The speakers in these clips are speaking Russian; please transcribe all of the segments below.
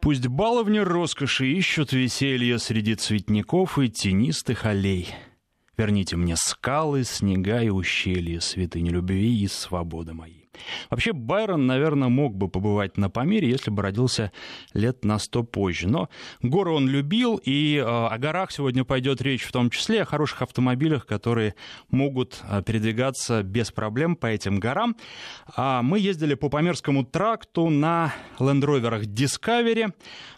Пусть баловни роскоши ищут веселье среди цветников и тенистых аллей. Верните мне скалы, снега и ущелья, святыни любви и свободы моей. Вообще, Байрон, наверное, мог бы побывать на Памире, если бы родился лет на сто позже. Но горы он любил, и э, о горах сегодня пойдет речь в том числе, о хороших автомобилях, которые могут э, передвигаться без проблем по этим горам. А мы ездили по Памирскому тракту на Rover Discovery.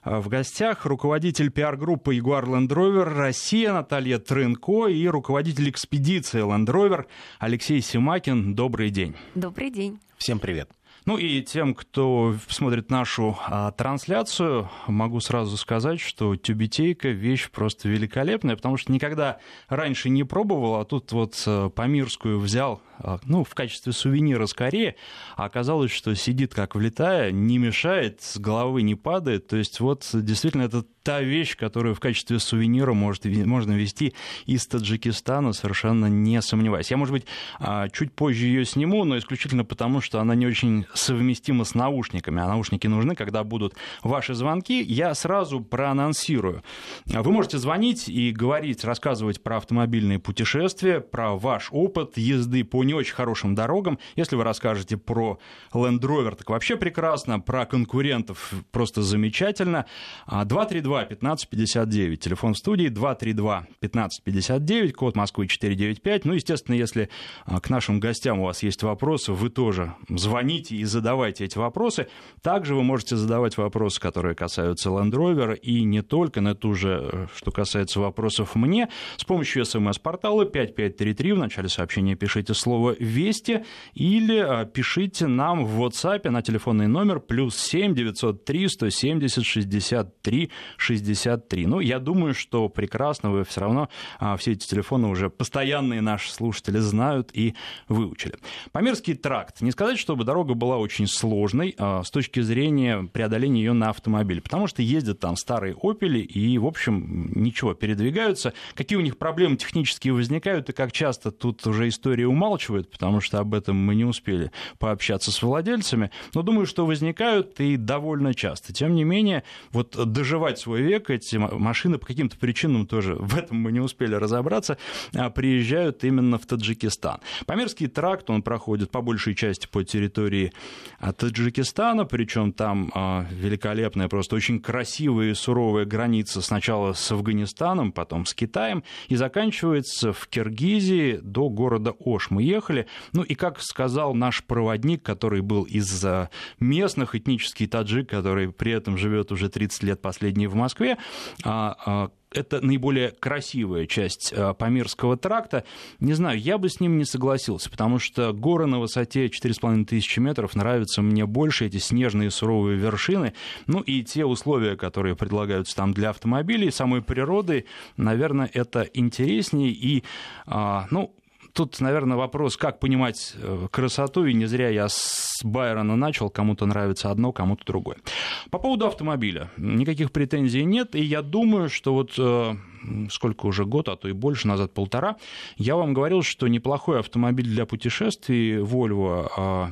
В гостях руководитель пиар-группы Jaguar Land Rover Россия Наталья Трынко и руководитель экспедиции Land Rover Алексей Симакин. Добрый день. Добрый день. Всем привет. Ну и тем, кто смотрит нашу а, трансляцию, могу сразу сказать, что тюбетейка вещь просто великолепная, потому что никогда раньше не пробовал, а тут вот а, Памирскую взял, а, ну, в качестве сувенира скорее, а оказалось, что сидит как влетая, не мешает, с головы не падает, то есть вот действительно это та вещь, которую в качестве сувенира может, можно вести из Таджикистана, совершенно не сомневаюсь. Я, может быть, а, чуть позже ее сниму, но исключительно потому, что она не очень совместима с наушниками, а наушники нужны, когда будут ваши звонки. Я сразу проанонсирую. Вы можете звонить и говорить, рассказывать про автомобильные путешествия, про ваш опыт езды по не очень хорошим дорогам. Если вы расскажете про Land Rover, так вообще прекрасно, про конкурентов просто замечательно. 232 1559, телефон студии 232 1559, код Москвы 495. Ну, естественно, если а, к нашим гостям у вас есть вопросы, вы тоже звоните и задавайте эти вопросы. Также вы можете задавать вопросы, которые касаются Land Rover, и не только, но это уже, э, что касается вопросов мне, с помощью смс-портала 5533 в начале сообщения пишите слово «Вести» или а, пишите нам в WhatsApp на телефонный номер плюс 7 903 170 63 63. Ну, я думаю, что прекрасно вы все равно а, все эти телефоны уже постоянные наши слушатели знают и выучили. Памирский тракт. Не сказать, чтобы дорога была очень сложной а, с точки зрения преодоления ее на автомобиле, потому что ездят там старые «Опели» и, в общем, ничего, передвигаются. Какие у них проблемы технические возникают и как часто тут уже история умалчивает, потому что об этом мы не успели пообщаться с владельцами, но думаю, что возникают и довольно часто. Тем не менее, вот доживать свой век эти машины по каким-то причинам тоже, в этом мы не успели разобраться, а, приезжают именно в Таджикистан. Памирский тракт, он проходит по большей части по территории а, Таджикистана, причем там а, великолепная, просто очень красивая и суровая граница сначала с Афганистаном, потом с Китаем, и заканчивается в Киргизии до города Ош. Мы ехали, ну и как сказал наш проводник, который был из местных, этнический таджик, который при этом живет уже 30 лет последние в Москве, а, а, это наиболее красивая часть а, Памирского тракта. Не знаю, я бы с ним не согласился, потому что горы на высоте 4,5 тысячи метров нравятся мне больше, эти снежные суровые вершины, ну и те условия, которые предлагаются там для автомобилей, самой природы, наверное, это интереснее. И, ну, тут, наверное, вопрос, как понимать э, красоту, и не зря я с Байрона начал, кому-то нравится одно, кому-то другое. По поводу автомобиля. Никаких претензий нет, и я думаю, что вот э, сколько уже год, а то и больше, назад полтора, я вам говорил, что неплохой автомобиль для путешествий Volvo а,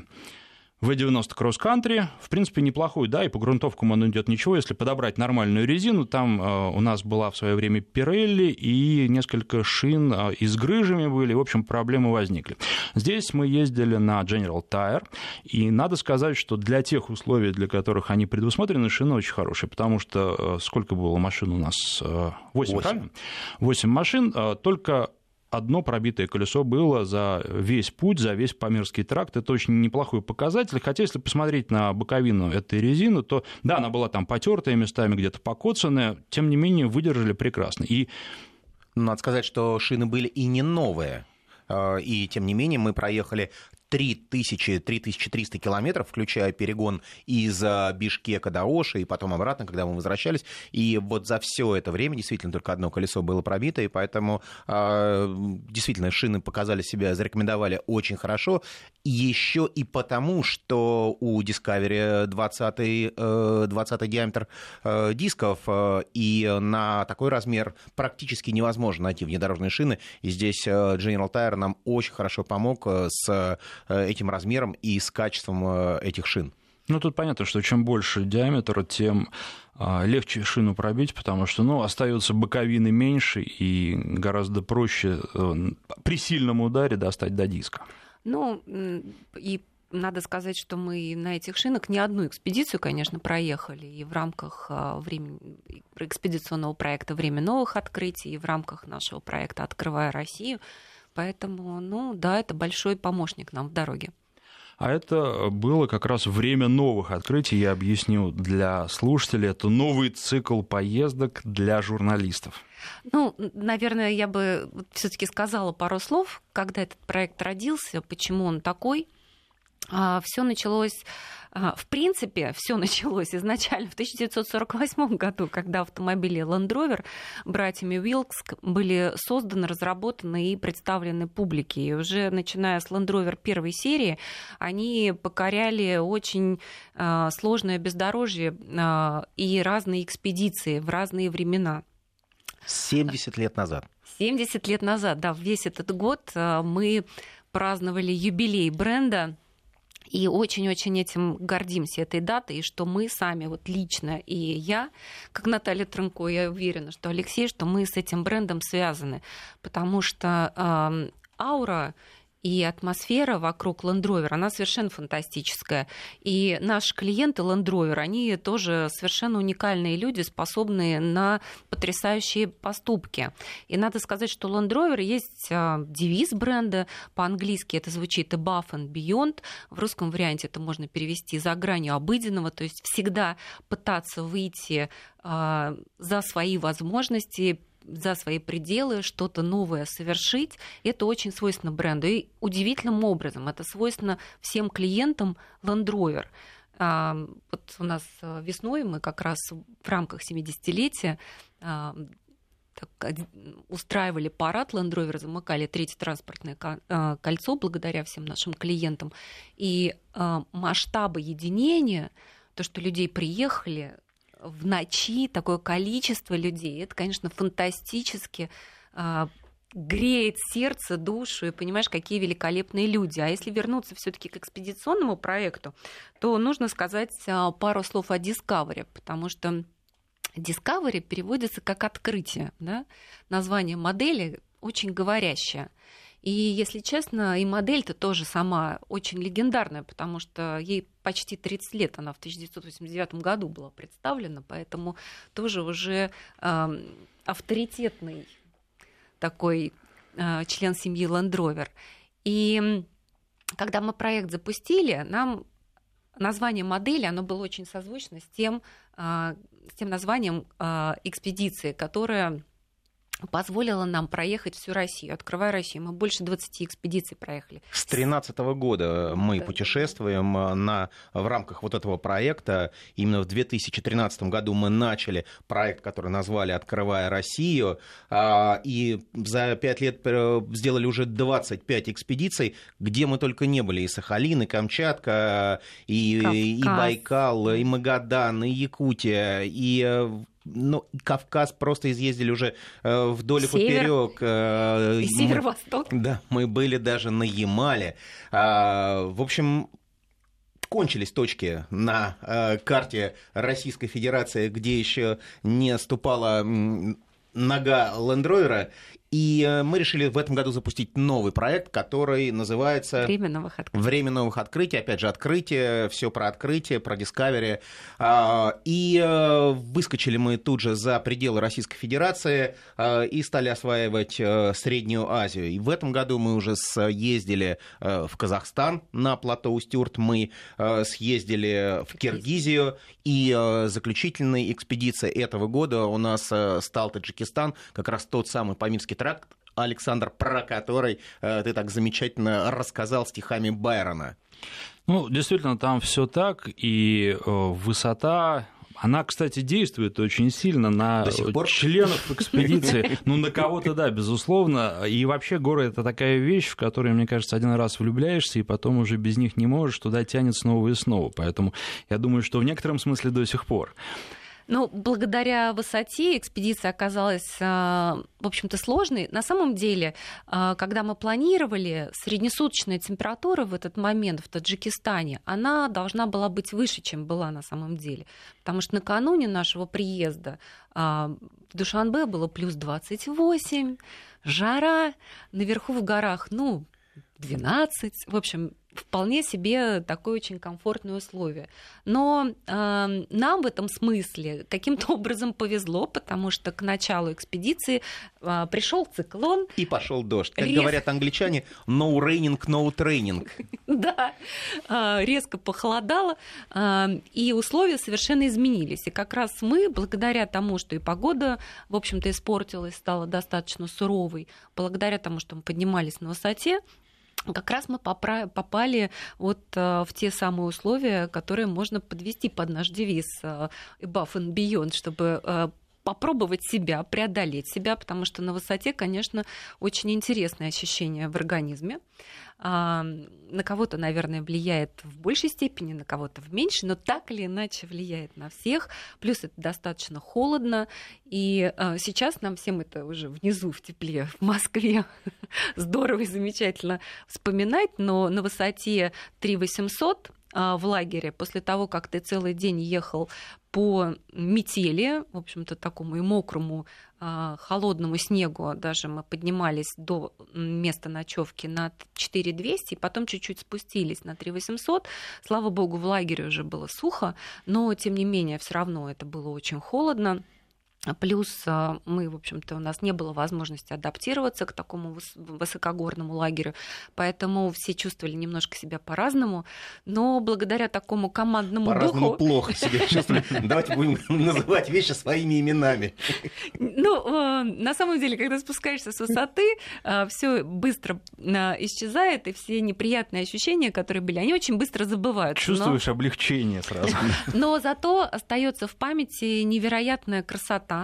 в90 Cross Country, в принципе, неплохой, да, и по грунтовкам он идет ничего, если подобрать нормальную резину, там э, у нас была в свое время Pirelli и несколько шин э, и с грыжами были, в общем, проблемы возникли. Здесь мы ездили на General Tire, и надо сказать, что для тех условий, для которых они предусмотрены, шины очень хорошие, потому что э, сколько было машин у нас? 8, 8. правильно? 8 машин, только одно пробитое колесо было за весь путь, за весь Памирский тракт. Это очень неплохой показатель. Хотя, если посмотреть на боковину этой резины, то да, она была там потертая местами, где-то покоцанная, тем не менее выдержали прекрасно. И надо сказать, что шины были и не новые. А, и тем не менее мы проехали 3000, 3300 километров, включая перегон из а, Бишкека до Оши и потом обратно, когда мы возвращались. И вот за все это время действительно только одно колесо было пробито, и поэтому а, действительно шины показали себя, зарекомендовали очень хорошо. Еще и потому, что у Discovery 20, 20 диаметр э, дисков, э, и на такой размер практически невозможно найти внедорожные шины. И здесь э, General Tire нам очень хорошо помог с Э, этим размером и с качеством э, этих шин. Ну, тут понятно, что чем больше диаметр, тем а, легче шину пробить, потому что, ну, остается боковины меньше и гораздо проще э, при сильном ударе достать до диска. Ну, и надо сказать, что мы на этих шинах не одну экспедицию, конечно, проехали, и в рамках а, времени, экспедиционного проекта «Время новых открытий», и в рамках нашего проекта «Открывая Россию». Поэтому, ну да, это большой помощник нам в дороге. А это было как раз время новых открытий. Я объясню для слушателей. Это новый цикл поездок для журналистов. Ну, наверное, я бы все-таки сказала пару слов, когда этот проект родился, почему он такой. А, Все началось а, в принципе, все началось изначально в 1948 году, когда автомобили Land Rover братьями Уилкс были созданы, разработаны и представлены публике. И уже начиная с Land Rover первой серии, они покоряли очень а, сложное бездорожье и разные экспедиции в разные времена. 70 лет назад. 70 лет назад, да, весь этот год мы праздновали юбилей бренда и очень-очень этим гордимся, этой датой, и что мы сами, вот лично и я, как Наталья Трынко, я уверена, что Алексей, что мы с этим брендом связаны, потому что э, аура и атмосфера вокруг Land Rover, она совершенно фантастическая. И наши клиенты Land Rover, они тоже совершенно уникальные люди, способные на потрясающие поступки. И надо сказать, что Land Rover есть а, девиз бренда, по-английски это звучит above and beyond, в русском варианте это можно перевести за гранью обыденного, то есть всегда пытаться выйти а, за свои возможности, за свои пределы, что-то новое совершить. Это очень свойственно бренду. И удивительным образом это свойственно всем клиентам Land Rover. А, вот у нас э, весной мы как раз в рамках 70-летия а, устраивали парад Land Rover, замыкали третье транспортное э, кольцо благодаря всем нашим клиентам. И э, масштабы единения, то, что людей приехали, в ночи такое количество людей, это, конечно, фантастически а, греет сердце, душу, и понимаешь, какие великолепные люди. А если вернуться все-таки к экспедиционному проекту, то нужно сказать а, пару слов о Discovery, потому что Discovery переводится как открытие. Да? Название модели очень говорящее. И, если честно, и модель-то тоже сама очень легендарная, потому что ей почти 30 лет, она в 1989 году была представлена, поэтому тоже уже э, авторитетный такой э, член семьи Rover. И когда мы проект запустили, нам название модели, оно было очень созвучно с тем, э, с тем названием э, экспедиции, которая позволила нам проехать всю Россию, открывая Россию. Мы больше 20 экспедиций проехали. С 2013 года мы да. путешествуем э, на, в рамках вот этого проекта. Именно в 2013 году мы начали проект, который назвали «Открывая Россию». А, и за 5 лет э, сделали уже 25 экспедиций, где мы только не были. И Сахалин, и Камчатка, и, и Байкал, и Магадан, и Якутия, и э, ну, Кавказ просто изъездили уже э, вдоль и поперек. Э, и северо-восток. Да, мы были даже на Ямале. А, в общем, кончились точки на э, карте Российской Федерации, где еще не ступала нога Лендровера, и э, мы решили в этом году запустить новый проект, который называется «Время новых открытий». «Время новых открытий». Опять же, открытие, все про открытие, про Discovery. А, и э, выскочили мы тут же за пределы Российской Федерации э, и стали осваивать Среднюю Азию. И в этом году мы уже съездили в Казахстан на плато Устюрт, мы съездили в Киргизию, и заключительной экспедицией этого года у нас стал Таджикистан, как раз тот самый Памирский тракт, Александр, про который э, ты так замечательно рассказал стихами Байрона. Ну, действительно, там все так, и э, высота, она, кстати, действует очень сильно на членов экспедиции. Ну, на кого-то, да, безусловно. И вообще горы — это такая вещь, в которую, мне кажется, один раз влюбляешься, и потом уже без них не можешь, туда тянет снова и снова. Поэтому я думаю, что в некотором смысле до сих пор. Ну, благодаря высоте экспедиция оказалась, а, в общем-то, сложной. На самом деле, а, когда мы планировали, среднесуточная температура в этот момент в Таджикистане, она должна была быть выше, чем была на самом деле. Потому что накануне нашего приезда а, в Душанбе было плюс 28, жара, наверху в горах, ну, 12. В общем, вполне себе такое очень комфортное условие. Но э, нам в этом смысле каким-то образом повезло, потому что к началу экспедиции э, пришел циклон. И пошел дождь. Как Рез... говорят англичане, no raining, no training. Да, э, резко похолодало, э, и условия совершенно изменились. И как раз мы, благодаря тому, что и погода, в общем-то, испортилась, стала достаточно суровой, благодаря тому, что мы поднимались на высоте, как раз мы попали вот э, в те самые условия, которые можно подвести под наш девиз э, «Above and Beyond», чтобы э, попробовать себя, преодолеть себя, потому что на высоте, конечно, очень интересное ощущение в организме. А, на кого-то, наверное, влияет в большей степени, на кого-то в меньшей, но так или иначе влияет на всех. Плюс это достаточно холодно. И а, сейчас нам всем это уже внизу в тепле, в Москве, здорово и замечательно вспоминать, но на высоте 3800 а, в лагере после того, как ты целый день ехал по метели, в общем-то, такому и мокрому, а, холодному снегу, даже мы поднимались до места ночевки на 4200, и потом чуть-чуть спустились на 3800. Слава богу, в лагере уже было сухо, но, тем не менее, все равно это было очень холодно. Плюс а, мы, в общем-то, у нас не было возможности адаптироваться к такому высокогорному лагерю, поэтому все чувствовали немножко себя по-разному, но благодаря такому командному по-разному духу... плохо себя чувствовали. Давайте будем называть вещи своими именами. Ну, а, на самом деле, когда спускаешься с высоты, а, все быстро исчезает, и все неприятные ощущения, которые были, они очень быстро забываются. Чувствуешь облегчение сразу. Но зато остается в памяти невероятная красота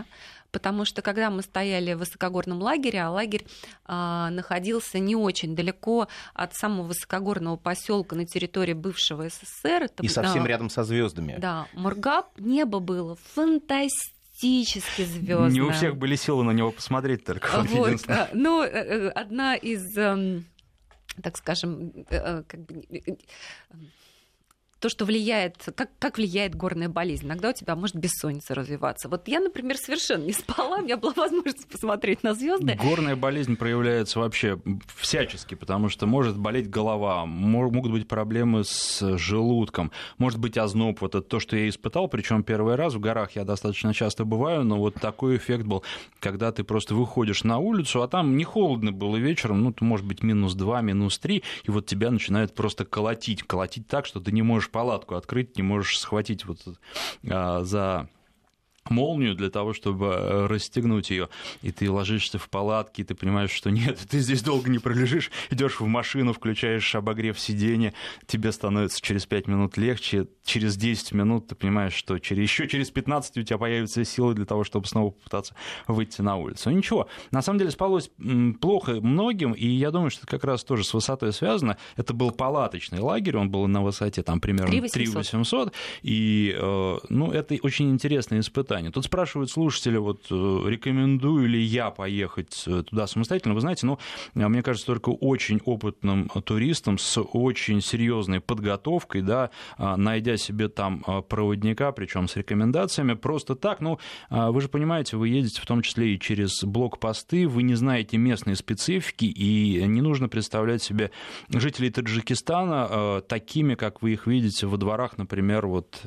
потому что когда мы стояли в высокогорном лагере, а лагерь а, находился не очень далеко от самого высокогорного поселка на территории бывшего СССР. Это, И совсем да, рядом со звездами. Да, Мургаб, небо было фантастически звездное. Не у всех были силы на него посмотреть только. Вот, а, ну, э, э, одна из эм, так скажем, э, как бы то, что влияет, как, как влияет горная болезнь. Иногда у тебя может бессонница развиваться. Вот я, например, совершенно не спала, у меня была возможность посмотреть на звезды. Горная болезнь проявляется вообще всячески, потому что может болеть голова, могут быть проблемы с желудком, может быть озноб. Вот это то, что я испытал, причем первый раз в горах я достаточно часто бываю, но вот такой эффект был, когда ты просто выходишь на улицу, а там не холодно было вечером, ну, может быть, минус 2, минус 3, и вот тебя начинает просто колотить, колотить так, что ты не можешь палатку открыть, не можешь схватить вот а, за молнию для того, чтобы э, расстегнуть ее, и ты ложишься в палатке, и ты понимаешь, что нет, ты здесь долго не пролежишь, идешь в машину, включаешь обогрев сиденья, тебе становится через 5 минут легче, через 10 минут ты понимаешь, что через, еще через 15 у тебя появятся силы для того, чтобы снова попытаться выйти на улицу. Ну, ничего, на самом деле спалось плохо многим, и я думаю, что это как раз тоже с высотой связано. Это был палаточный лагерь, он был на высоте там примерно 3800, и э, ну, это очень интересное испытание испытания. Тут спрашивают слушатели, вот э, рекомендую ли я поехать э, туда самостоятельно. Вы знаете, ну, э, мне кажется, только очень опытным туристам с очень серьезной подготовкой, да, найдя себе там проводника, причем с рекомендациями, просто так, ну, вы же понимаете, вы едете в том числе и через блокпосты, вы не знаете местные специфики, и не нужно представлять себе жителей Таджикистана такими, как вы их видите во дворах, например, вот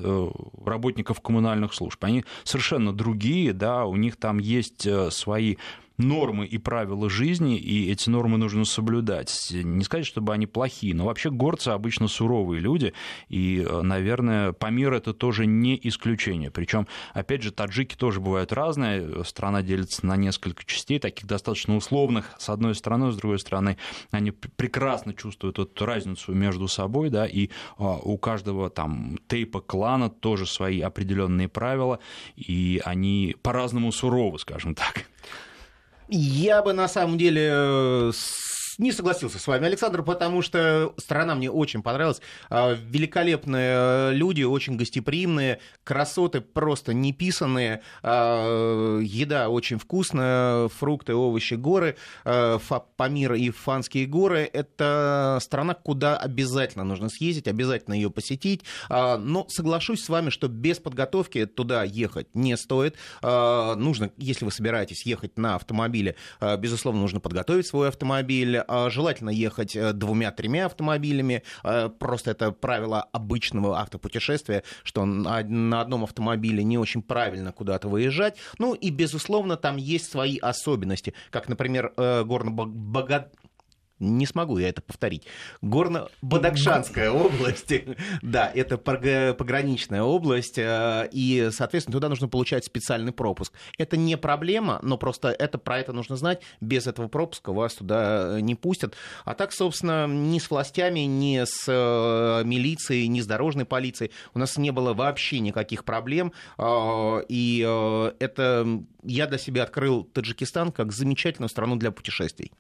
работников коммунальных служб. Они совершенно другие, да, у них там есть э, свои нормы и правила жизни, и эти нормы нужно соблюдать. Не сказать, чтобы они плохие, но вообще горцы обычно суровые люди, и, э, наверное, Памир это тоже не исключение. Причем, опять же, таджики тоже бывают разные, страна делится на несколько частей, таких достаточно условных, с одной стороны, с другой стороны, они прекрасно чувствуют эту разницу между собой, да, и а, у каждого там тейпа клана тоже свои определенные правила, и они по-разному суровы, скажем так. Я бы на самом деле э, не согласился с вами, Александр, потому что страна мне очень понравилась. А, великолепные люди, очень гостеприимные, красоты просто неписанные, а, еда очень вкусная, фрукты, овощи, горы, а, Памир и Фанские горы. Это страна, куда обязательно нужно съездить, обязательно ее посетить. Но соглашусь с вами, что без подготовки туда ехать не стоит. Нужно, если вы собираетесь ехать на автомобиле, безусловно, нужно подготовить свой автомобиль, желательно ехать э, двумя-тремя автомобилями. А, просто это правило обычного автопутешествия, что на одном автомобиле не очень правильно куда-то выезжать. Ну и, безусловно, там есть свои особенности, как, например, э, горно-богат не смогу я это повторить. Горно-Бадакшанская область, да, это пограничная область, э, и, соответственно, туда нужно получать специальный пропуск. Это не проблема, но просто это, про это нужно знать. Без этого пропуска вас туда не пустят. А так, собственно, ни с властями, ни с э, милицией, ни с дорожной полицией у нас не было вообще никаких проблем. Э, и это я для себя открыл Таджикистан как замечательную страну для путешествий.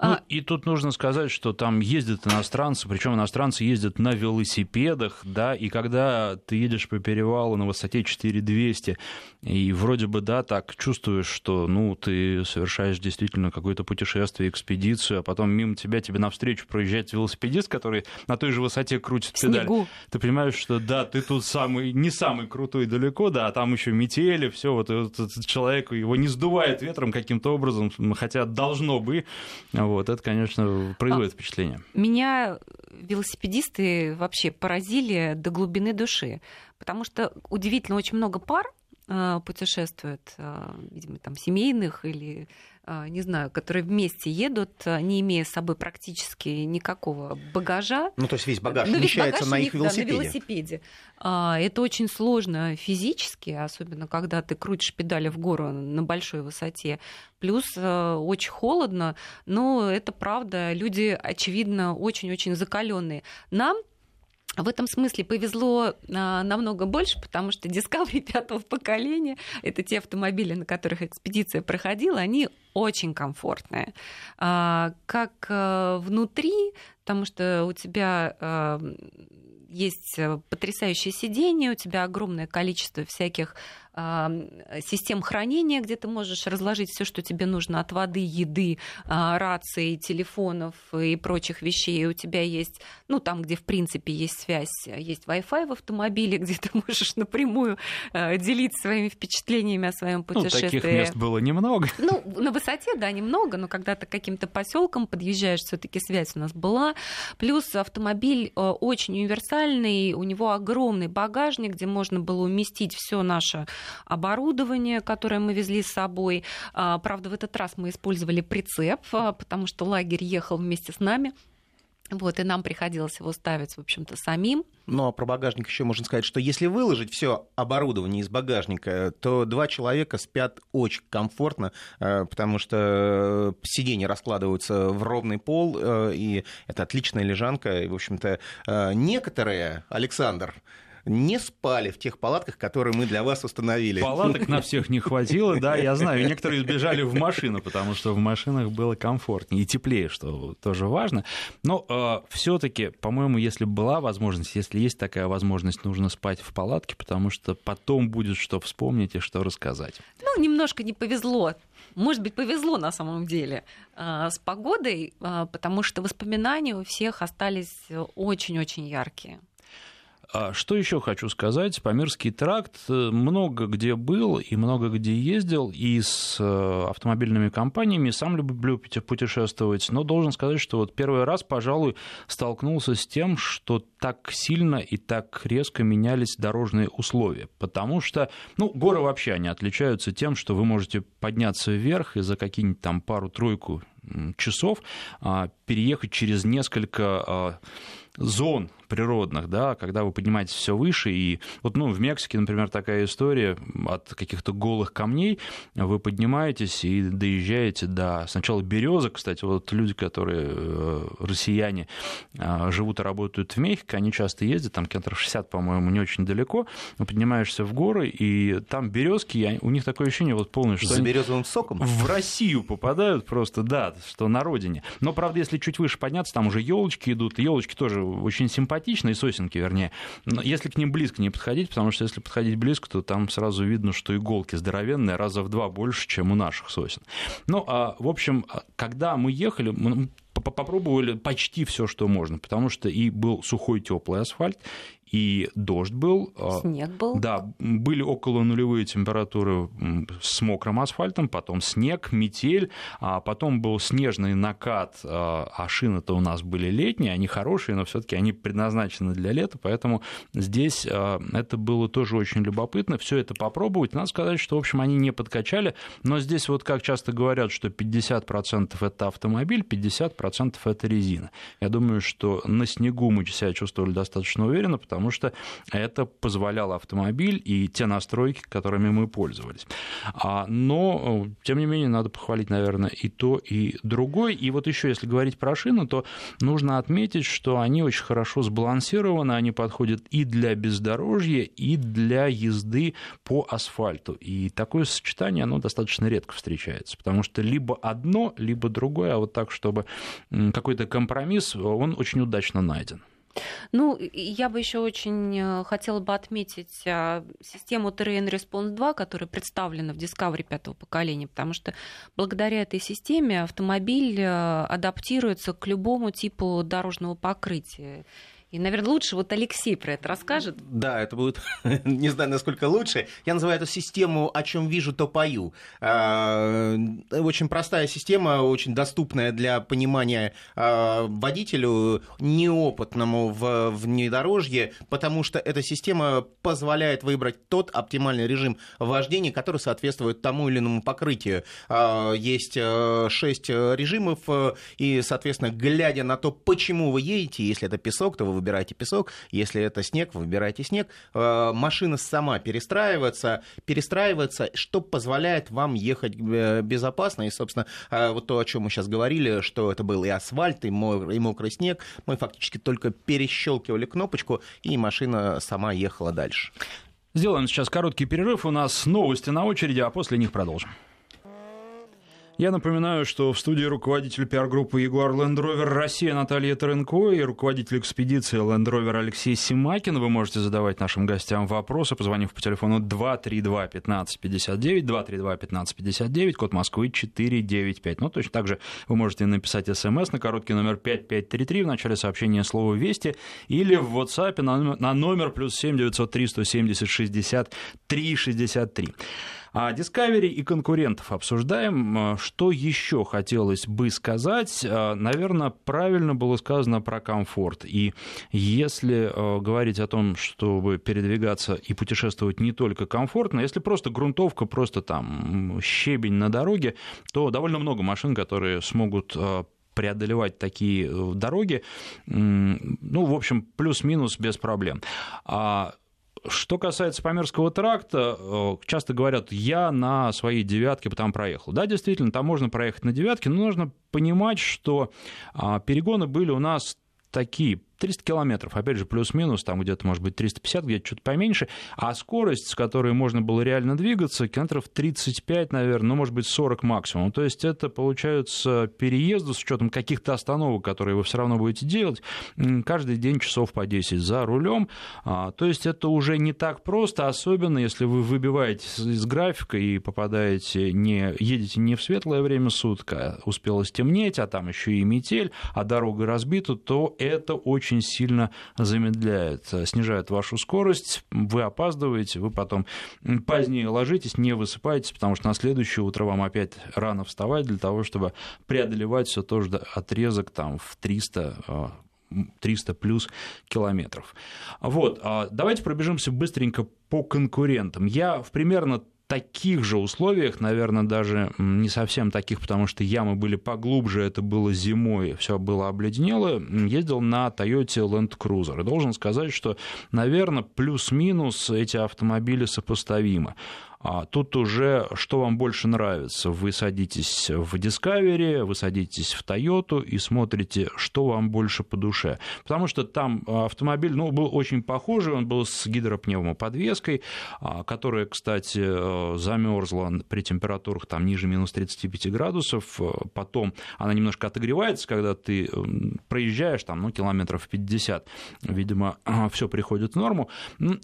Ну, а... И тут нужно сказать, что там ездят иностранцы, причем иностранцы ездят на велосипедах, да, и когда ты едешь по перевалу на высоте 4200, и вроде бы, да, так чувствуешь, что, ну, ты совершаешь действительно какое-то путешествие, экспедицию, а потом мимо тебя тебе навстречу проезжает велосипедист, который на той же высоте крутит педаль. Ты понимаешь, что да, ты тут самый, не самый крутой далеко, да, а там еще метели, все, вот этот человек, его не сдувает ветром каким-то образом, хотя должно бы, вот, это, конечно, производит а, впечатление. Меня велосипедисты вообще поразили до глубины души, потому что удивительно очень много пар э, путешествует, э, видимо, там семейных или не знаю, которые вместе едут, а, не имея с собой практически никакого багажа. Ну, то есть весь багаж ну, вмещается на их велосипеде. Да, на велосипеде. Это очень сложно физически, особенно когда ты крутишь педали в гору на большой высоте. Плюс а, очень холодно, но это правда, люди, очевидно, очень-очень закаленные. Нам в этом смысле повезло а, намного больше, потому что Discovery пятого поколения, это те автомобили, на которых экспедиция проходила, они очень комфортные. А, как а, внутри, потому что у тебя а, есть потрясающее сиденье, у тебя огромное количество всяких систем хранения, где ты можешь разложить все, что тебе нужно от воды, еды, а, рации, телефонов и прочих вещей. У тебя есть, ну, там, где, в принципе, есть связь, есть Wi-Fi в автомобиле, где ты можешь напрямую а, делиться своими впечатлениями о своем путешествии. Ну, таких мест было немного. Ну, на высоте, да, немного, но когда ты каким-то поселком подъезжаешь, все-таки связь у нас была. Плюс автомобиль а, очень универсальный, у него огромный багажник, где можно было уместить все наше оборудование, которое мы везли с собой. А, правда, в этот раз мы использовали прицеп, а, потому что лагерь ехал вместе с нами. Вот, и нам приходилось его ставить, в общем-то, самим. Ну, а про багажник еще можно сказать, что если выложить все оборудование из багажника, то два человека спят очень комфортно, э, потому что сиденья раскладываются в ровный пол, э, и это отличная лежанка. И, в общем-то, э, некоторые, Александр, не спали в тех палатках, которые мы для вас установили. Палаток на всех не хватило, да, я знаю. Некоторые сбежали в машину, потому что в машинах было комфортнее и теплее, что тоже важно. Но э, все-таки, по-моему, если была возможность, если есть такая возможность, нужно спать в палатке, потому что потом будет что вспомнить и что рассказать. Ну, немножко не повезло может быть, повезло на самом деле э, с погодой, э, потому что воспоминания у всех остались очень-очень яркие. А что еще хочу сказать? Памирский тракт э, много где был и много где ездил, и с э, автомобильными компаниями. Сам люблю путешествовать, но должен сказать, что вот первый раз, пожалуй, столкнулся с тем, что так сильно и так резко менялись дорожные условия. Потому что, ну, горы вообще, они отличаются тем, что вы можете подняться вверх и за какие-нибудь там пару-тройку часов а, переехать через несколько а, зон природных, да, когда вы поднимаетесь все выше, и вот, ну, в Мексике, например, такая история от каких-то голых камней, вы поднимаетесь и доезжаете до сначала березы, кстати, вот люди, которые э, россияне, э, живут и работают в Мехико, они часто ездят, там километров 60, по-моему, не очень далеко, поднимаешься в горы, и там березки, у них такое ощущение вот полное, что За березовым соком? В Россию попадают просто, да, что на родине. Но, правда, если чуть выше подняться, там уже елочки идут, елочки тоже очень симпатичные, сосенки, вернее, если к ним близко не подходить, потому что если подходить близко, то там сразу видно, что иголки здоровенные, раза в два больше, чем у наших сосен. Ну, а, в общем, когда мы ехали, мы попробовали почти все, что можно, потому что и был сухой теплый асфальт, и дождь был. А, снег был. Да, были около нулевые температуры с мокрым асфальтом, потом снег, метель, а потом был снежный накат, а, а шины-то у нас были летние, они хорошие, но все таки они предназначены для лета, поэтому здесь а, это было тоже очень любопытно, все это попробовать. Надо сказать, что, в общем, они не подкачали, но здесь вот как часто говорят, что 50% это автомобиль, 50% это резина. Я думаю, что на снегу мы себя чувствовали достаточно уверенно, потому потому что это позволяло автомобиль и те настройки, которыми мы пользовались. А, но, тем не менее, надо похвалить, наверное, и то, и другой. И вот еще, если говорить про шины, то нужно отметить, что они очень хорошо сбалансированы, они подходят и для бездорожья, и для езды по асфальту. И такое сочетание, оно достаточно редко встречается, потому что либо одно, либо другое, а вот так, чтобы какой-то компромисс, он очень удачно найден. Ну, я бы еще очень э, хотела бы отметить а, систему Terrain Response 2, которая представлена в Discovery пятого поколения, потому что благодаря этой системе автомобиль э, адаптируется к любому типу дорожного покрытия. И, наверное, лучше вот Алексей про это расскажет. Да, это будет, не знаю, насколько лучше. Я называю эту систему «О чем вижу, то пою». А, очень простая система, очень доступная для понимания а, водителю, неопытному в внедорожье, потому что эта система позволяет выбрать тот оптимальный режим вождения, который соответствует тому или иному покрытию. А, есть э, шесть режимов, э, и, соответственно, глядя на то, почему вы едете, если это песок, то вы выбираете песок, если это снег, выбирайте снег. Э, машина сама перестраивается, перестраивается, что позволяет вам ехать э, безопасно. И, собственно, э, вот то, о чем мы сейчас говорили, что это был и асфальт, и мокрый, и мокрый снег, мы фактически только перещелкивали кнопочку, и машина сама ехала дальше. Сделаем сейчас короткий перерыв. У нас новости на очереди, а после них продолжим. Я напоминаю, что в студии руководитель пиар-группы Ягуар Land Rover Россия Наталья Таренко и руководитель экспедиции Land Rover Алексей Симакин. Вы можете задавать нашим гостям вопросы, позвонив по телефону 232 1559, 232 1559, код Москвы 495. Ну, точно так же вы можете написать смс на короткий номер 5533 в начале сообщения слова «Вести» или в WhatsApp на номер плюс 7 903 170 63 63. А Discovery и конкурентов обсуждаем. А, что еще хотелось бы сказать? А, Наверное, правильно было сказано про комфорт. И если а, говорить о том, чтобы передвигаться и путешествовать не только комфортно, если просто грунтовка, просто там щебень на дороге, то довольно много машин, которые смогут преодолевать такие э, дороги, ну, в общем, плюс-минус без проблем. Что касается Памирского тракта, э, часто говорят, я на своей девятке там проехал. Да, действительно, там можно проехать на девятке, но нужно понимать, что а, перегоны были у нас такие 300 километров, опять же, плюс-минус, там где-то, может быть, 350, где-то что-то поменьше, а скорость, с которой можно было реально двигаться, километров 35, наверное, ну, может быть, 40 максимум. То есть это, получается, переезды с учетом каких-то остановок, которые вы все равно будете делать, каждый день часов по 10 за рулем. А, то есть это уже не так просто, особенно если вы выбиваетесь из графика и попадаете, не, едете не в светлое время суток, а успело стемнеть, а там еще и метель, а дорога разбита, то это очень очень сильно замедляет, э, снижает вашу скорость, вы опаздываете, вы потом позднее ложитесь, не высыпаетесь, потому что на следующее утро вам опять рано вставать для того, чтобы преодолевать все тот же отрезок там, в 300 300 э, плюс километров. Вот, а давайте пробежимся быстренько по конкурентам. Я в примерно таких же условиях, наверное, даже не совсем таких, потому что ямы были поглубже, это было зимой, все было обледенело, ездил на Toyota Land Cruiser. И должен сказать, что, наверное, плюс-минус эти автомобили сопоставимы. А тут уже что вам больше нравится. Вы садитесь в Discovery, вы садитесь в Toyota и смотрите, что вам больше по душе. Потому что там автомобиль ну, был очень похожий, он был с гидропневмоподвеской, а, которая, кстати, э, замерзла при температурах там, ниже минус 35 градусов. Потом она немножко отогревается, когда ты проезжаешь там, ну, километров 50. Видимо, все приходит в норму.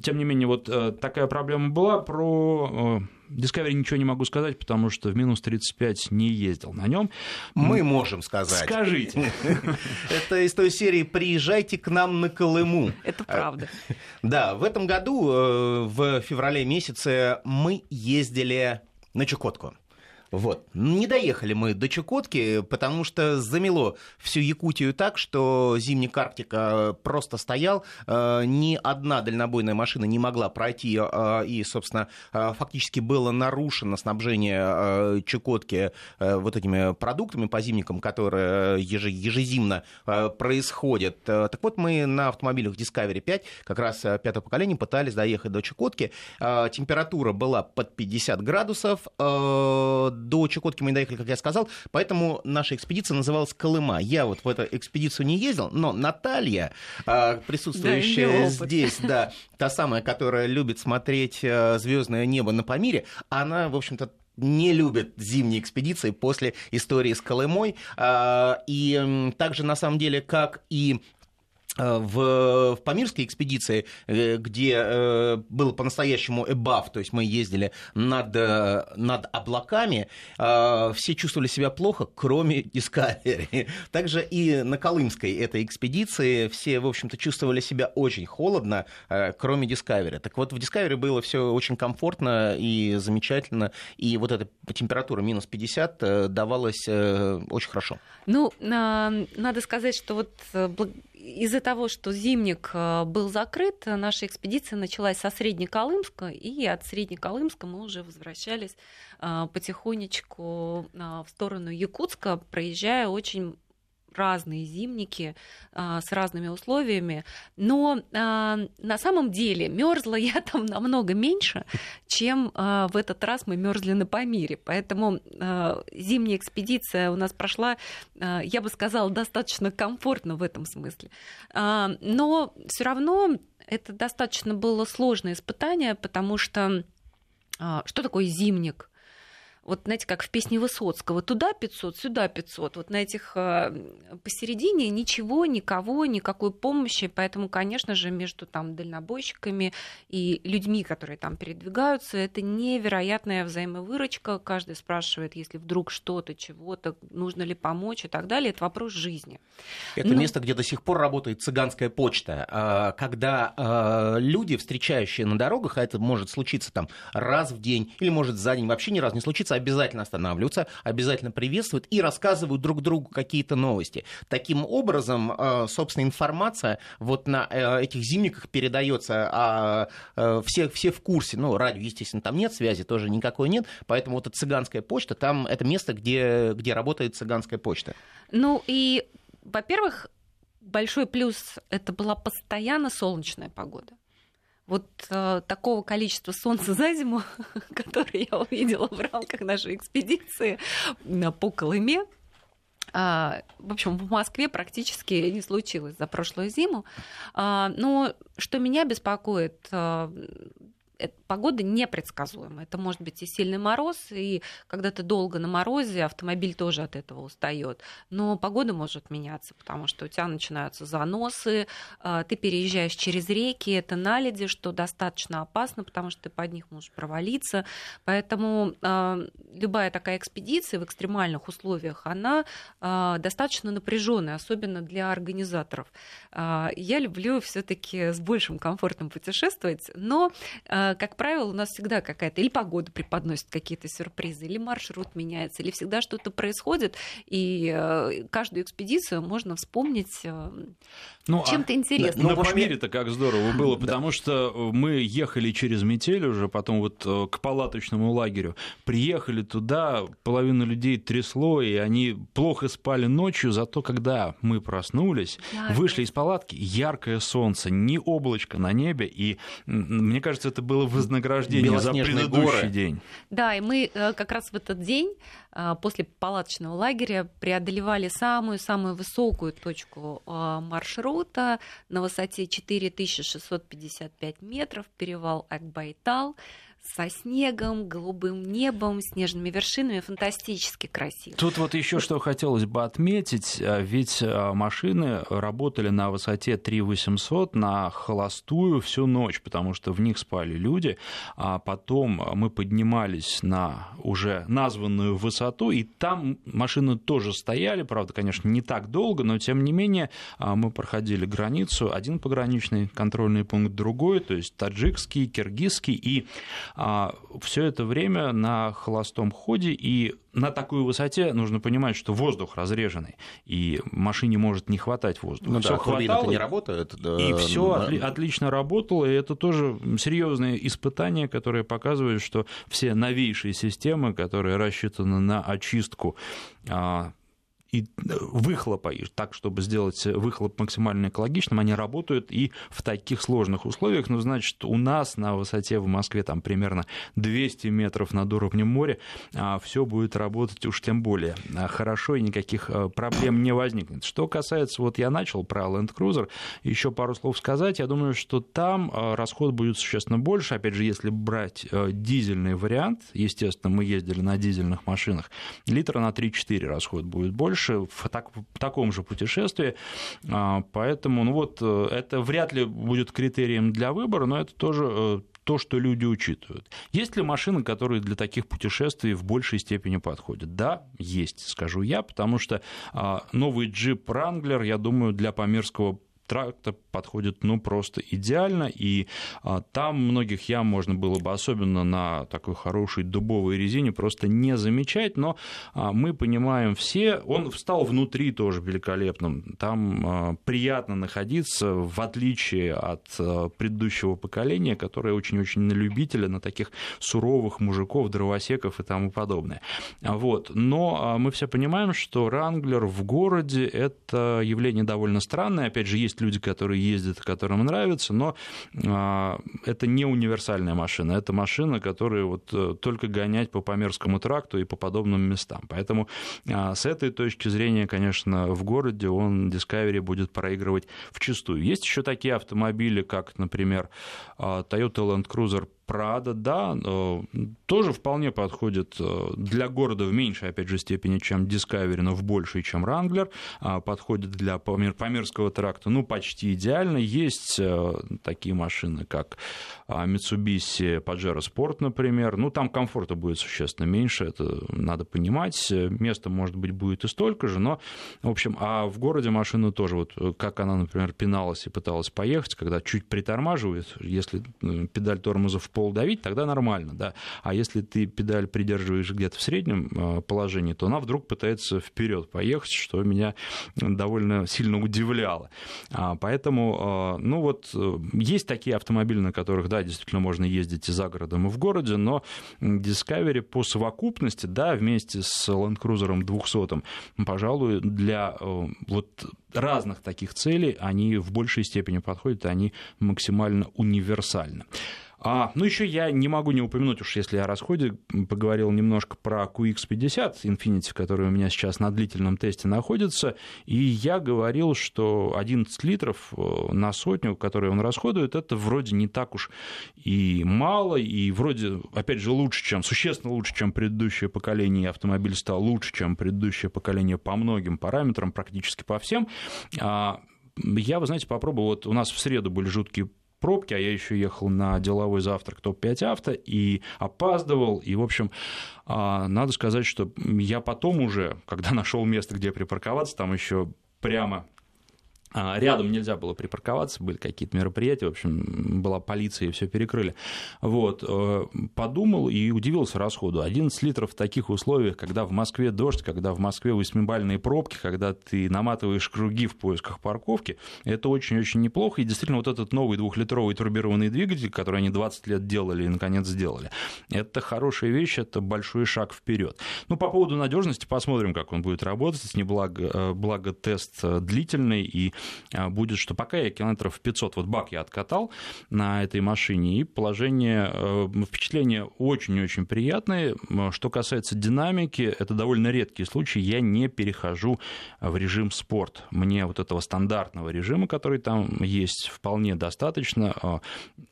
Тем не менее, вот э, такая проблема была про Discovery ничего не могу сказать, потому что в минус 35 не ездил на нем. Мы можем сказать. Скажите. Это из той серии «Приезжайте к нам на Колыму». Это правда. Да, в этом году, э, в феврале месяце, мы ездили на Чукотку. Вот. Не доехали мы до Чукотки, потому что замело всю Якутию так, что зимник Арктика просто стоял, э, ни одна дальнобойная машина не могла пройти, э, и, собственно, э, фактически было нарушено снабжение Чукотки вот этими продуктами по зимникам, которые ежезимно происходят. Так вот, мы на автомобилях Discovery 5, как раз пятого поколения, пытались доехать до Чукотки. Температура была под 50 градусов, до Чукотки мы не доехали, как я сказал, поэтому наша экспедиция называлась Колыма. Я вот в эту экспедицию не ездил, но Наталья, а, присутствующая да, здесь, да, та самая, которая любит смотреть э, звездное небо на Памире, она, в общем-то, не любит зимние экспедиции после истории с Колымой. А, и также, на самом деле, как и в, в Памирской экспедиции, э, где э, был по-настоящему эбаф, то есть мы ездили над, над облаками, все чувствовали себя плохо, кроме Discovery. Также и на Колымской этой экспедиции все, в общем-то, чувствовали себя очень холодно, кроме Discovery. Так вот, в Discovery было все очень комфортно и замечательно, и вот эта температура минус 50 давалась очень хорошо. Ну, надо сказать, что вот из-за того, что зимник э, был закрыт, наша экспедиция началась со Среднеколымска, и от Среднеколымска мы уже возвращались э, потихонечку э, в сторону Якутска, проезжая очень разные зимники а, с разными условиями, но а, на самом деле мерзла я там намного меньше, чем а, в этот раз мы мерзли на Памире. Поэтому а, зимняя экспедиция у нас прошла, а, я бы сказала, достаточно комфортно в этом смысле. А, но все равно это достаточно было сложное испытание, потому что а, что такое зимник? Вот знаете, как в песне Высоцкого, туда 500, сюда 500. Вот на этих э, посередине ничего, никого, никакой помощи, поэтому, конечно же, между там дальнобойщиками и людьми, которые там передвигаются, это невероятная взаимовыручка. Каждый спрашивает, если вдруг что-то, чего-то, нужно ли помочь и так далее. Это вопрос жизни. Это Но... место, где до сих пор работает цыганская почта, а, когда а, люди, встречающие на дорогах, а это может случиться там раз в день или может за день вообще ни разу не случиться, лица обязательно останавливаются, обязательно приветствуют и рассказывают друг другу какие-то новости. Таким образом, э, собственно, информация вот на э, этих зимниках передается, а э, все, все в курсе. Ну, радио, естественно, там нет связи, тоже никакой нет, поэтому вот эта цыганская почта, там это место, где, где работает цыганская почта. Ну и, во-первых, большой плюс это была постоянно солнечная погода вот э, такого количества солнца за зиму, которое я увидела в рамках нашей экспедиции по Колыме, а, в общем, в Москве практически не случилось за прошлую зиму. А, но что меня беспокоит, э, погода непредсказуема. Это может быть и сильный мороз, и когда ты долго на морозе, автомобиль тоже от этого устает. Но погода может меняться, потому что у тебя начинаются заносы, а, ты переезжаешь через реки, это наледи, что достаточно опасно, потому что ты под них можешь провалиться. Поэтому а, любая такая экспедиция в экстремальных условиях, она а, достаточно напряженная, особенно для организаторов. Я люблю все-таки с большим комфортом путешествовать, но как правило, у нас всегда какая-то или погода преподносит какие-то сюрпризы, или маршрут меняется, или всегда что-то происходит, и э, каждую экспедицию можно вспомнить э, ну, чем-то а интересным. На Памире-то как здорово было, потому да. что мы ехали через метель уже, потом вот к палаточному лагерю, приехали туда, половину людей трясло, и они плохо спали ночью, зато когда мы проснулись, Яркое. вышли из палатки, яркое солнце, ни облачко на небе, и мне кажется, это было вознаграждение за предыдущий горы. день. Да, и мы э, как раз в этот день э, после палаточного лагеря преодолевали самую-самую высокую точку э, маршрута на высоте 4655 метров, перевал Акбайтал со снегом, голубым небом, снежными вершинами, фантастически красиво. Тут вот еще что хотелось бы отметить, а, ведь а, машины работали на высоте 3800 на холостую всю ночь, потому что в них спали люди, а потом мы поднимались на уже названную высоту, и там машины тоже стояли, правда, конечно, не так долго, но тем не менее а, мы проходили границу, один пограничный контрольный пункт, другой, то есть таджикский, киргизский, и все это время на холостом ходе, и на такой высоте нужно понимать, что воздух разреженный, и машине может не хватать воздуха. Ну все да, хватало, не работает. И все да. отли- отлично работало, и это тоже серьезное испытание, которое показывает, что все новейшие системы, которые рассчитаны на очистку а, и э, выхлопа, так, чтобы сделать выхлоп максимально экологичным, они работают и в таких сложных условиях. Ну, значит, у нас на высоте в Москве там примерно 200 метров над уровнем моря а, все будет работать уж тем более а, хорошо, и никаких э, проблем не возникнет. Что касается, вот я начал про Land Cruiser, еще пару слов сказать. Я думаю, что там э, расход будет существенно больше. Опять же, если брать дизельный вариант, естественно, мы ездили на дизельных машинах, литра на 3-4 расход будет больше, больше в, так, в таком же путешествии. А, поэтому ну вот, э, это вряд ли будет критерием для выбора, но это тоже э, то, что люди учитывают. Есть ли машины, которые для таких путешествий в большей степени подходят? Да, есть, скажу я, потому что а, новый джип Wrangler, я думаю, для Памирского тракта подходит ну просто идеально, и а, там многих ям можно было бы, особенно на такой хорошей дубовой резине, просто не замечать, но а, мы понимаем все, он встал внутри тоже великолепным, там а, приятно находиться, в отличие от предыдущего поколения, которое очень-очень на любителя, на таких суровых мужиков, дровосеков и тому подобное. Вот. Но мы все понимаем, что Ранглер в городе – это явление довольно странное, опять же, есть люди, которые ездят, которым нравится, но а, это не универсальная машина, это машина, которая вот э, только гонять по Памерскому тракту и по подобным местам. Поэтому а, с этой точки зрения, конечно, в городе он Discovery будет проигрывать в чистую. Есть еще такие автомобили, как, например, а, Toyota Land Cruiser Прада, да, тоже вполне подходит э, для города в меньшей, опять же, степени, чем Discovery, но в большей, чем Wrangler, а, подходит для Памирского тракта, ну, почти идеально. Есть э, такие машины, как а, Mitsubishi Pajero Sport, например, ну, там комфорта будет существенно меньше, это надо понимать, места, может быть, будет и столько же, но, в общем, а в городе машина тоже, вот как она, например, пиналась и пыталась поехать, когда чуть притормаживает, если э, педаль тормоза в пол давить, тогда нормально, да. А если ты педаль придерживаешь где-то в среднем э, положении, то она вдруг пытается вперед поехать, что меня довольно сильно удивляло. А, поэтому, э, ну вот, э, есть такие автомобили, на которых, да, действительно можно ездить и за городом, и в городе, но Discovery по совокупности, да, вместе с Land Cruiser 200, пожалуй, для вот разных таких целей они в большей степени подходят, они максимально универсальны. А, ну, еще я не могу не упомянуть, уж если о расходе поговорил немножко про QX50 Infinity, который у меня сейчас на длительном тесте находится, и я говорил, что 11 литров э, на сотню, которые он расходует, это вроде не так уж и мало, и вроде, опять же, лучше, чем, существенно лучше, чем предыдущее поколение, автомобиль стал лучше, чем предыдущее поколение по многим параметрам, практически по всем. А, я, вы знаете, попробовал, вот у нас в среду были жуткие пробки, а я еще ехал на деловой завтрак топ-5 авто и опаздывал. И, в общем, а, надо сказать, что я потом уже, когда нашел место, где припарковаться, там еще прямо рядом нельзя было припарковаться, были какие-то мероприятия, в общем, была полиция, и все перекрыли. Вот, э, подумал и удивился расходу. 11 литров в таких условиях, когда в Москве дождь, когда в Москве восьмибальные пробки, когда ты наматываешь круги в поисках парковки, это очень-очень неплохо. И действительно, вот этот новый двухлитровый турбированный двигатель, который они 20 лет делали и, наконец, сделали, это хорошая вещь, это большой шаг вперед. Ну, по поводу надежности посмотрим, как он будет работать. Благо, э, благо тест э, длительный, и а, будет, что пока я километров 500, вот бак я откатал на этой машине, и положение, э, впечатления очень-очень приятные. Что касается динамики, это довольно редкий случай, я не перехожу в режим спорт. Мне вот этого стандартного режима, который там есть, вполне достаточно. А,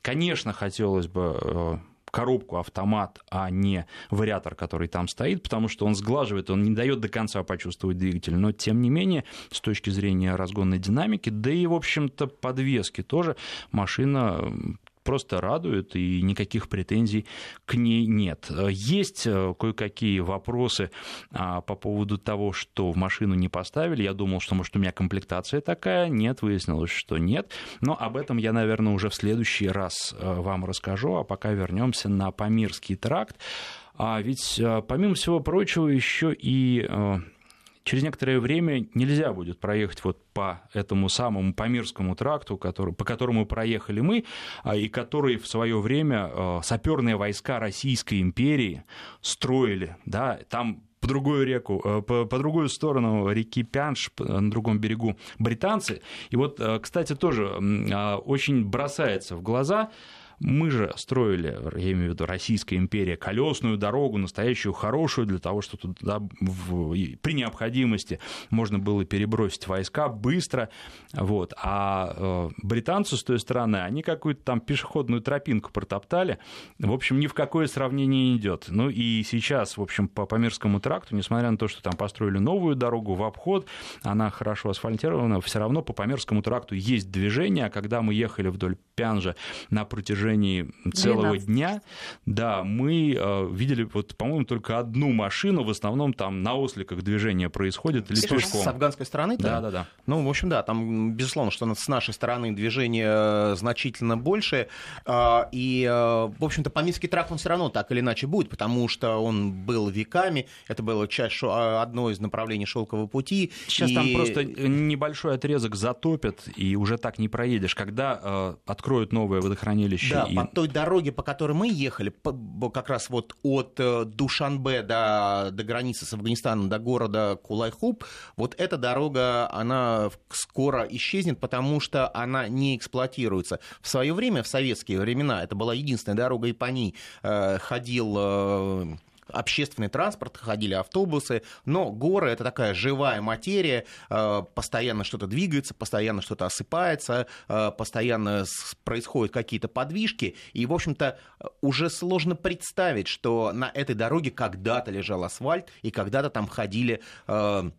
конечно, хотелось бы э, коробку автомат, а не вариатор, который там стоит, потому что он сглаживает, он не дает до конца почувствовать двигатель. Но, тем не менее, с точки зрения разгонной динамики, да и, в общем-то, подвески тоже машина просто радует, и никаких претензий к ней нет. Есть э, кое-какие вопросы а, по поводу того, что в машину не поставили. Я думал, что, может, у меня комплектация такая. Нет, выяснилось, что нет. Но об этом я, наверное, уже в следующий раз э, вам расскажу. А пока вернемся на Памирский тракт. А ведь, э, помимо всего прочего, еще и через некоторое время нельзя будет проехать вот по этому самому Памирскому тракту, который, по которому проехали мы, а, и который в свое время а, саперные войска Российской империи строили. Да, там по другую реку, а, по, по другую сторону реки Пянш, на другом берегу британцы. И вот, кстати, тоже очень бросается в глаза мы же строили, я имею в виду Российская империя, колесную дорогу, настоящую хорошую, для того, чтобы туда в, при необходимости можно было перебросить войска быстро. Вот. А э, британцы с той стороны, они какую-то там пешеходную тропинку протоптали. В общем, ни в какое сравнение не идет. Ну и сейчас, в общем, по Памирскому тракту, несмотря на то, что там построили новую дорогу в обход, она хорошо асфальтирована, все равно по Памирскому тракту есть движение, а когда мы ехали вдоль Пянжа на протяжении протяжении целого 12. дня, да, мы э, видели, вот, по-моему, только одну машину, в основном там на осликах движение происходит или пешком. С афганской стороны? Да, да, да. Ну, в общем, да, там, безусловно, что с нашей стороны движение э, значительно больше, а, и, э, в общем-то, Памирский тракт, он все равно так или иначе будет, потому что он был веками, это было часть а, одно из направлений шелкового пути. Сейчас и... там просто небольшой отрезок затопят, и уже так не проедешь. Когда э, откроют новое водохранилище да, и... по той дороге, по которой мы ехали, как раз вот от э, Душанбе до, до границы с Афганистаном, до города Кулайхуб, вот эта дорога, она скоро исчезнет, потому что она не эксплуатируется. В свое время, в советские времена, это была единственная дорога, и по ней э, ходил э, общественный транспорт, ходили автобусы, но горы — это такая живая материя, э, постоянно что-то двигается, постоянно что-то осыпается, э, постоянно происходят какие-то подвижки, и, в общем-то, уже сложно представить, что на этой дороге когда-то лежал асфальт, и когда-то там ходили э,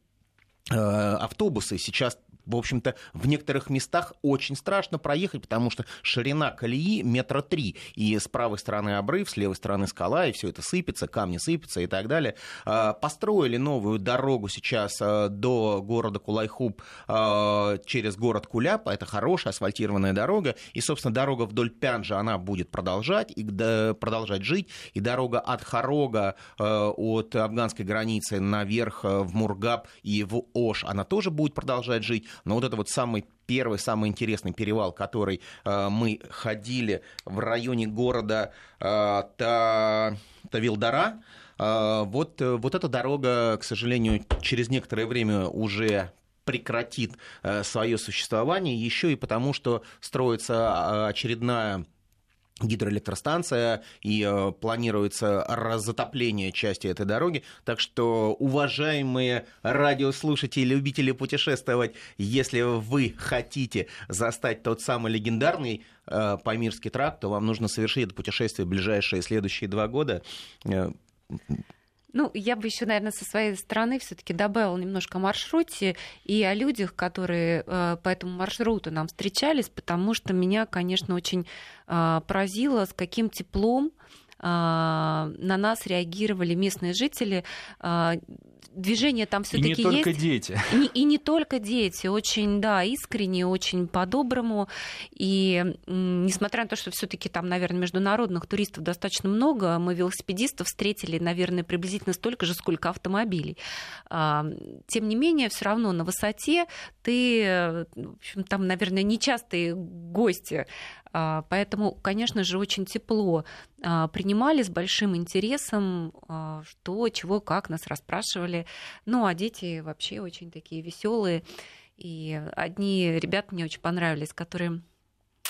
автобусы. Сейчас в общем-то, в некоторых местах очень страшно проехать, потому что ширина колеи метра три, и с правой стороны обрыв, с левой стороны скала, и все это сыпется, камни сыпятся и так далее. А, построили новую дорогу сейчас а, до города Кулайхуб а, через город Куляпа, это хорошая асфальтированная дорога, и, собственно, дорога вдоль Пянжа, она будет продолжать, и продолжать жить, и дорога от Харога, от афганской границы наверх в Мургаб и в Ош, она тоже будет продолжать жить. Но вот это вот самый первый, самый интересный перевал, который э, мы ходили в районе города э, Та... Тавилдара, э, вот, вот эта дорога, к сожалению, через некоторое время уже прекратит э, свое существование, еще и потому, что строится э, очередная гидроэлектростанция и э, планируется разотопление части этой дороги. Так что, уважаемые радиослушатели, любители путешествовать, если вы хотите застать тот самый легендарный э, Памирский тракт, то вам нужно совершить это путешествие в ближайшие следующие два года. Э, ну, я бы еще, наверное, со своей стороны все-таки добавила немножко о маршруте и о людях, которые э, по этому маршруту нам встречались, потому что меня, конечно, очень э, поразило, с каким теплом э, на нас реагировали местные жители движение там все-таки есть. И не только есть. дети. И, и не только дети. Очень, да, искренне, очень по-доброму. И несмотря на то, что все-таки там, наверное, международных туристов достаточно много, мы велосипедистов встретили, наверное, приблизительно столько же, сколько автомобилей. А, тем не менее, все равно на высоте ты, в общем, там, наверное, нечастые гости а, Поэтому, конечно же, очень тепло а, принимали с большим интересом, что, чего, как нас расспрашивали. Ну, а дети вообще очень такие веселые. И одни ребята мне очень понравились, которые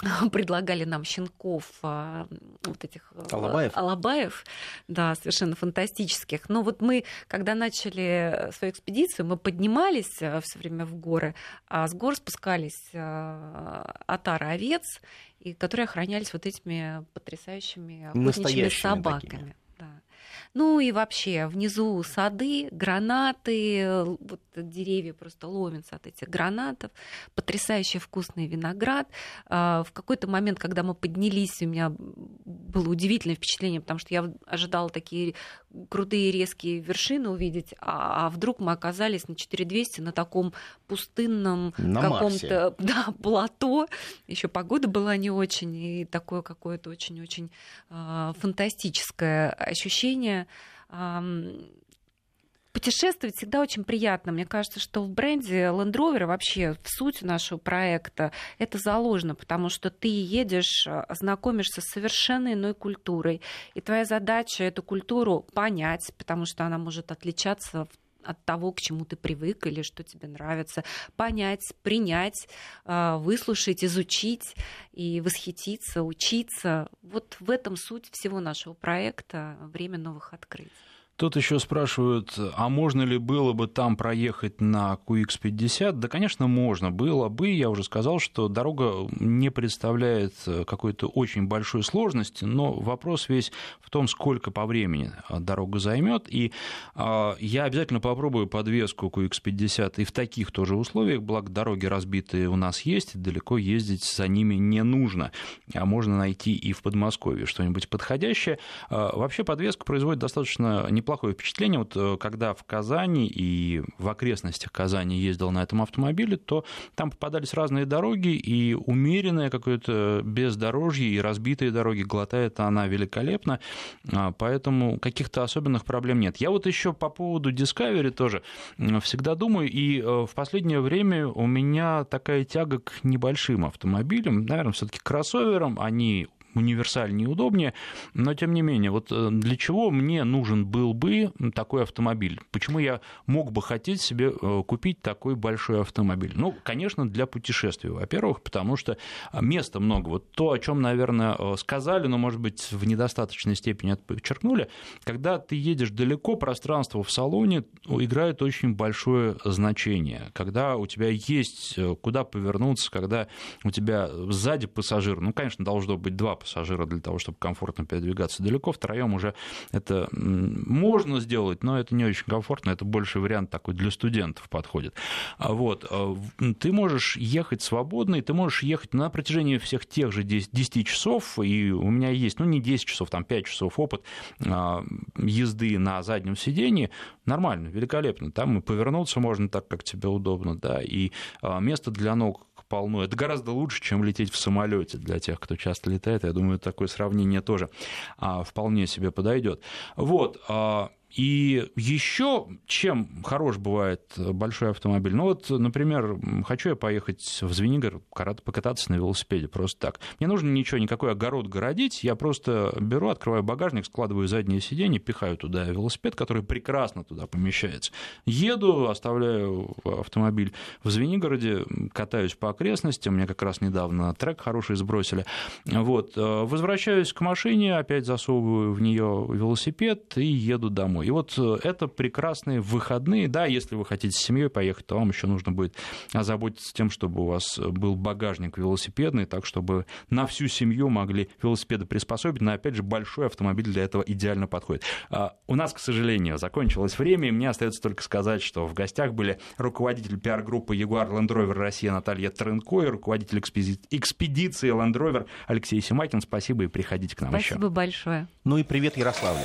предлагали нам щенков а, вот этих э, Алабаев. Алабаев, да, совершенно фантастических. Но вот мы, когда начали свою экспедицию, мы поднимались э, все время в горы, а с гор спускались э, отары овец, и которые охранялись вот этими потрясающими охотничьими собаками. Такими. Ну и вообще внизу сады, гранаты, вот деревья просто ломятся от этих гранатов, потрясающе вкусный виноград. А, в какой-то момент, когда мы поднялись, у меня было удивительное впечатление, потому что я ожидала такие крутые резкие вершины увидеть, а, а вдруг мы оказались на 4200 на таком пустынном каком-то да, плато. Еще погода была не очень, и такое какое-то очень-очень э, фантастическое ощущение. Путешествовать всегда очень приятно. Мне кажется, что в бренде Land Rover вообще в суть нашего проекта это заложено, потому что ты едешь, а, знакомишься с совершенно иной культурой, и твоя задача эту культуру понять, потому что она может отличаться от того, к чему ты привык или что тебе нравится, понять, принять, а, выслушать, изучить и восхититься, учиться. Вот в этом суть всего нашего проекта «Время новых открытий». Тут еще спрашивают, а можно ли было бы там проехать на QX50? Да, конечно, можно было бы. Я уже сказал, что дорога не представляет какой-то очень большой сложности, но вопрос весь в том, сколько по времени дорога займет. И а, я обязательно попробую подвеску QX50 и в таких тоже условиях, благо дороги разбитые у нас есть, далеко ездить за ними не нужно. А можно найти и в Подмосковье что-нибудь подходящее. А, вообще подвеска производит достаточно неплохо неплохое впечатление. Вот э, когда в Казани и в окрестностях Казани ездил на этом автомобиле, то там попадались разные дороги, и умеренное какое-то бездорожье и разбитые дороги глотает она великолепно, а, поэтому каких-то особенных проблем нет. Я вот еще по поводу Discovery тоже всегда думаю, и э, в последнее время у меня такая тяга к небольшим автомобилям, наверное, все-таки кроссоверам, они универсальнее и удобнее, но тем не менее, вот э, для чего мне нужен был бы такой автомобиль? Почему я мог бы хотеть себе э, купить такой большой автомобиль? Ну, конечно, для путешествий, во-первых, потому что места много. Вот то, о чем, наверное, э, сказали, но, может быть, в недостаточной степени подчеркнули, когда ты едешь далеко, пространство в салоне играет очень большое значение. Когда у тебя есть куда повернуться, когда у тебя сзади пассажир, ну, конечно, должно быть два пассажира для того, чтобы комфортно передвигаться далеко. Втроем уже это можно сделать, но это не очень комфортно. Это больше вариант такой для студентов подходит. А вот. А ты можешь ехать свободно, и ты можешь ехать на протяжении всех тех же 10, 10 часов, и у меня есть, ну, не 10 часов, там 5 часов опыт а, езды на заднем сидении. Нормально, великолепно. Там и повернуться можно так, как тебе удобно, да, и место для ног полно. Это гораздо лучше, чем лететь в самолете для тех, кто часто летает. Я думаю, такое сравнение тоже а, вполне себе подойдет. Вот. А, и еще чем хорош бывает большой автомобиль? Ну вот, например, хочу я поехать в Звенигород, покататься на велосипеде просто так. Мне нужно ничего, никакой огород городить, я просто беру, открываю багажник, складываю заднее сиденье, пихаю туда велосипед, который прекрасно туда помещается. Еду, оставляю автомобиль в Звенигороде, катаюсь по окрестностям, мне как раз недавно трек хороший сбросили. Вот, возвращаюсь к машине, опять засовываю в нее велосипед и еду домой. И вот э, это прекрасные выходные. Да, если вы хотите с семьей поехать, то вам еще нужно будет озаботиться тем, чтобы у вас был багажник велосипедный, так чтобы на всю семью могли велосипеды приспособить. Но, опять же, большой автомобиль для этого идеально подходит. А, у нас, к сожалению, закончилось время, и мне остается только сказать, что в гостях были руководитель пиар-группы Jaguar Land Rover Россия Наталья Тренко и руководитель экспедиции Land Rover Алексей Симакин. Спасибо и приходите к нам Спасибо еще. Спасибо большое. Ну и привет Ярославлю.